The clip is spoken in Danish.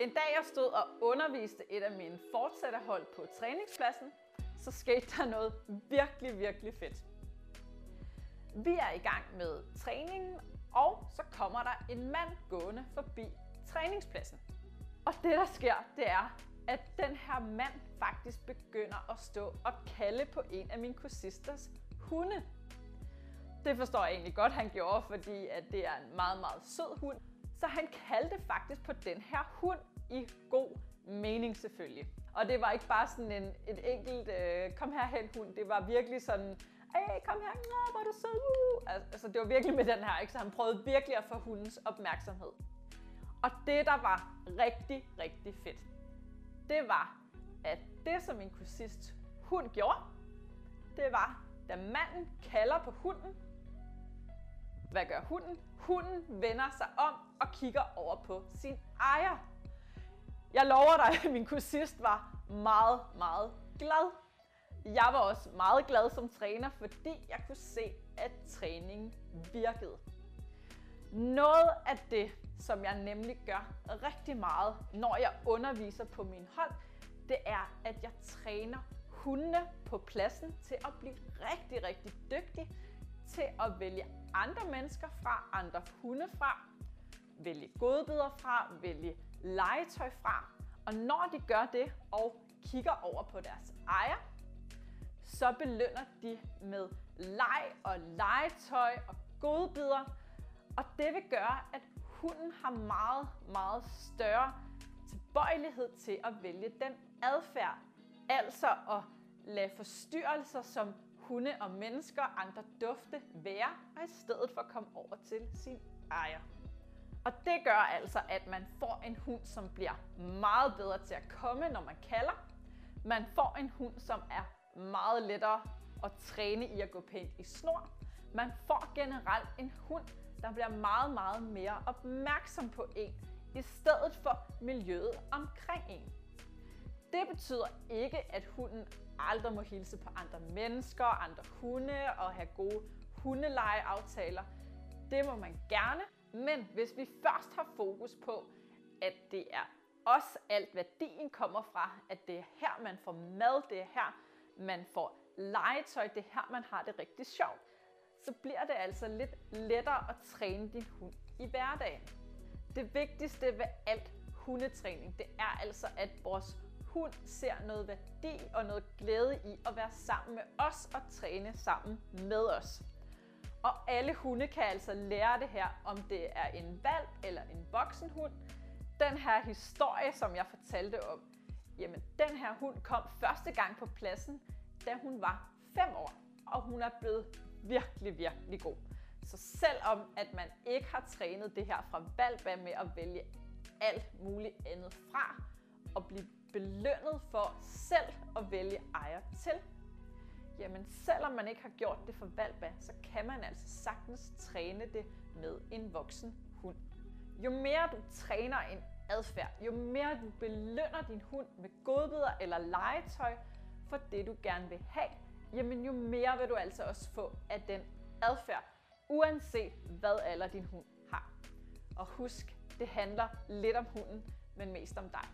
En dag jeg stod og underviste et af mine fortsætterhold på træningspladsen, så skete der noget virkelig, virkelig fedt. Vi er i gang med træningen, og så kommer der en mand gående forbi træningspladsen. Og det der sker, det er, at den her mand faktisk begynder at stå og kalde på en af mine kursisters hunde. Det forstår jeg egentlig godt, han gjorde, fordi at det er en meget, meget sød hund. Så han kaldte faktisk på den her hund i god mening selvfølgelig. Og det var ikke bare sådan en, et enkelt, øh, kom her hen hund, det var virkelig sådan, hey, kom her, nå, hvor er du sød. Altså det var virkelig med den her, ikke? så han prøvede virkelig at få hundens opmærksomhed. Og det, der var rigtig, rigtig fedt, det var, at det, som min kursist hund gjorde, det var, da manden kalder på hunden, hvad gør hunden? Hunden vender sig om og kigger over på sin ejer. Jeg lover dig, at min kursist var meget, meget glad. Jeg var også meget glad som træner, fordi jeg kunne se, at træningen virkede. Noget af det, som jeg nemlig gør rigtig meget, når jeg underviser på min hold, det er, at jeg træner hundene på pladsen til at blive rigtig, rigtig dygtige til at vælge andre mennesker fra, andre hunde fra, vælge godbidder fra, vælge legetøj fra. Og når de gør det og kigger over på deres ejer, så belønner de med leg og legetøj og godbidder. Og det vil gøre, at hunden har meget, meget større tilbøjelighed til at vælge den adfærd. Altså at lade forstyrrelser som hunde og mennesker, andre dufte være, og i stedet for at komme over til sin ejer. Og det gør altså, at man får en hund, som bliver meget bedre til at komme, når man kalder. Man får en hund, som er meget lettere at træne i at gå pænt i snor. Man får generelt en hund, der bliver meget, meget mere opmærksom på en, i stedet for miljøet omkring en. Det betyder ikke, at hunden aldrig må hilse på andre mennesker, andre hunde og have gode hundelejeaftaler. Det må man gerne, men hvis vi først har fokus på, at det er os alt værdien kommer fra, at det er her, man får mad, det er her, man får legetøj, det er her, man har det rigtig sjovt, så bliver det altså lidt lettere at træne din hund i hverdagen. Det vigtigste ved alt hundetræning, det er altså, at vores hund ser noget værdi og noget glæde i at være sammen med os og træne sammen med os. Og alle hunde kan altså lære det her, om det er en valp eller en voksen hund. Den her historie, som jeg fortalte om, jamen den her hund kom første gang på pladsen, da hun var 5 år, og hun er blevet virkelig, virkelig god. Så selvom at man ikke har trænet det her fra valp med at vælge alt muligt andet fra, og blive belønnet for selv at vælge ejer til, jamen selvom man ikke har gjort det for valpa, så kan man altså sagtens træne det med en voksen hund. Jo mere du træner en adfærd, jo mere du belønner din hund med godbidder eller legetøj for det du gerne vil have, jamen jo mere vil du altså også få af den adfærd, uanset hvad alder din hund har. Og husk, det handler lidt om hunden, men mest om dig.